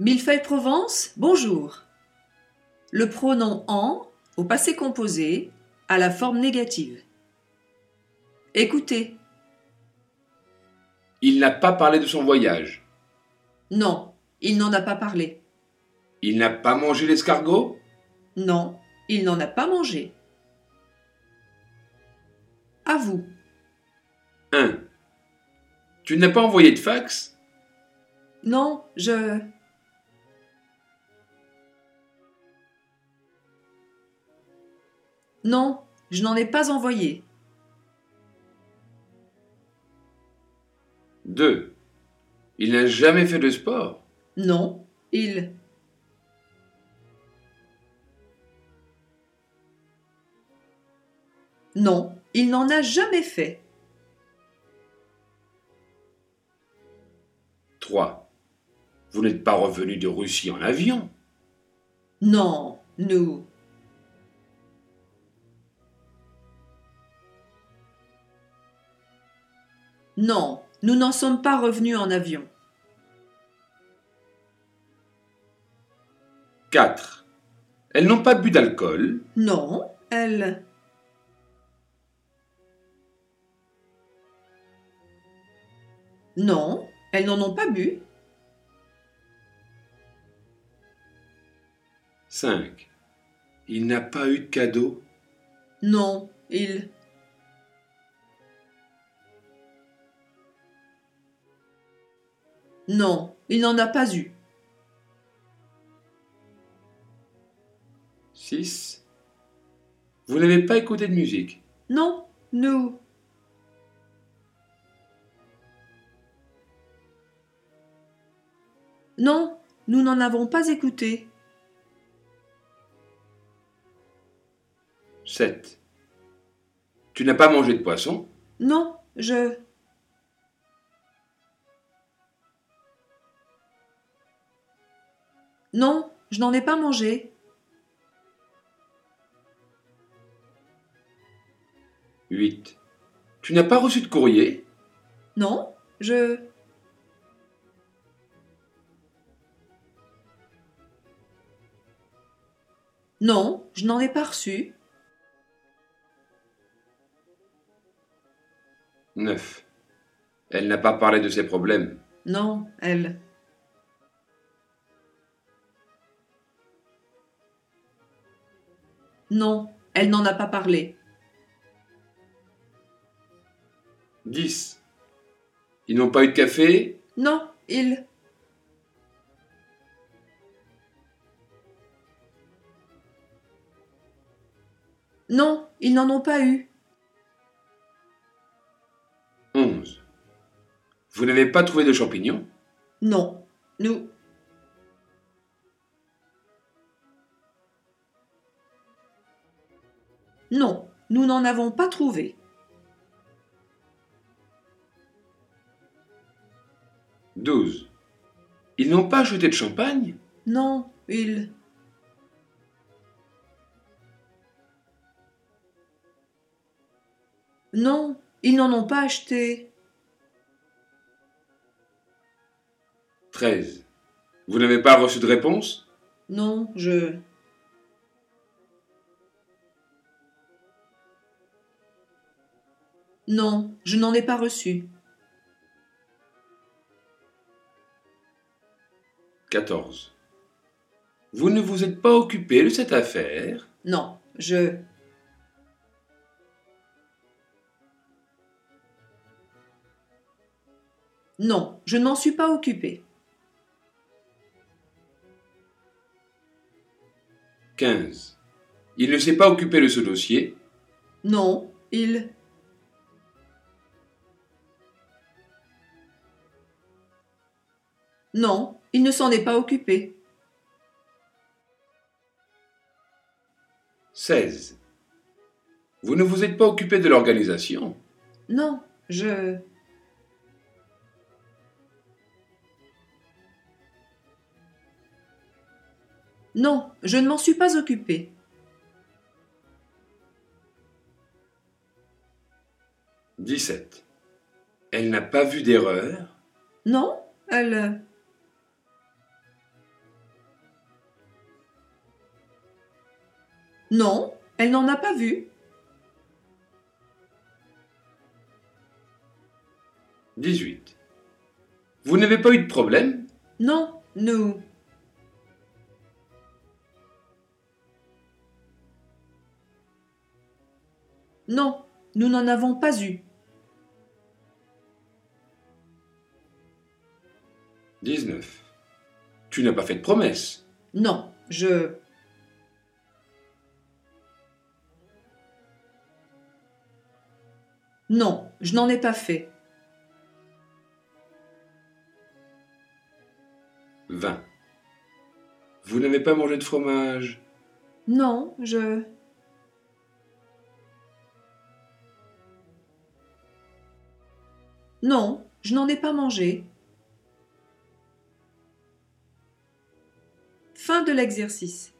Millefeuille Provence, bonjour. Le pronom en au passé composé a la forme négative. Écoutez. Il n'a pas parlé de son voyage. Non, il n'en a pas parlé. Il n'a pas mangé l'escargot? Non, il n'en a pas mangé. À vous. 1. Tu n'as pas envoyé de fax? Non, je. Non, je n'en ai pas envoyé. 2. Il n'a jamais fait de sport? Non, il. Non, il n'en a jamais fait. 3. Vous n'êtes pas revenu de Russie en avion? Non, nous. Non, nous n'en sommes pas revenus en avion. 4. Elles n'ont pas bu d'alcool? Non, elle. Non, elles n'en ont pas bu. 5. Il n'a pas eu de cadeau? Non, il. Non, il n'en a pas eu. 6. Vous n'avez pas écouté de musique? Non, nous. Non, nous n'en avons pas écouté. 7. Tu n'as pas mangé de poisson? Non, je. Non, je n'en ai pas mangé. 8. Tu n'as pas reçu de courrier? Non, je. Non, je n'en ai pas reçu. 9. Elle n'a pas parlé de ses problèmes Non, elle. Non, elle n'en a pas parlé. 10. Ils n'ont pas eu de café? Non, il. Non, ils n'en ont pas eu. 11. Vous n'avez pas trouvé de champignons? Non, nous. Non, nous n'en avons pas trouvé. 12. Ils n'ont pas acheté de champagne? Non, il. Non, ils n'en ont pas acheté. 13. Vous n'avez pas reçu de réponse? Non, je. Non, je n'en ai pas reçu. 14. Vous ne vous êtes pas occupé de cette affaire? Non, je. Non, je ne m'en suis pas occupé. 15. Il ne s'est pas occupé de ce dossier? Non, il. Non, il ne s'en est pas occupé. 16. Vous ne vous êtes pas occupé de l'organisation? Non, je. Non, je ne m'en suis pas occupé. 17. Elle n'a pas vu d'erreur? Non, elle. Non, elle n'en a pas vu. 18. Vous n'avez pas eu de problème? Non, nous. Non, nous n'en avons pas eu. 19. Tu n'as pas fait de promesse? Non, je. Non, je n'en ai pas fait. 20. Vous n'avez pas mangé de fromage? Non, je. Non, je n'en ai pas mangé. Fin de l'exercice.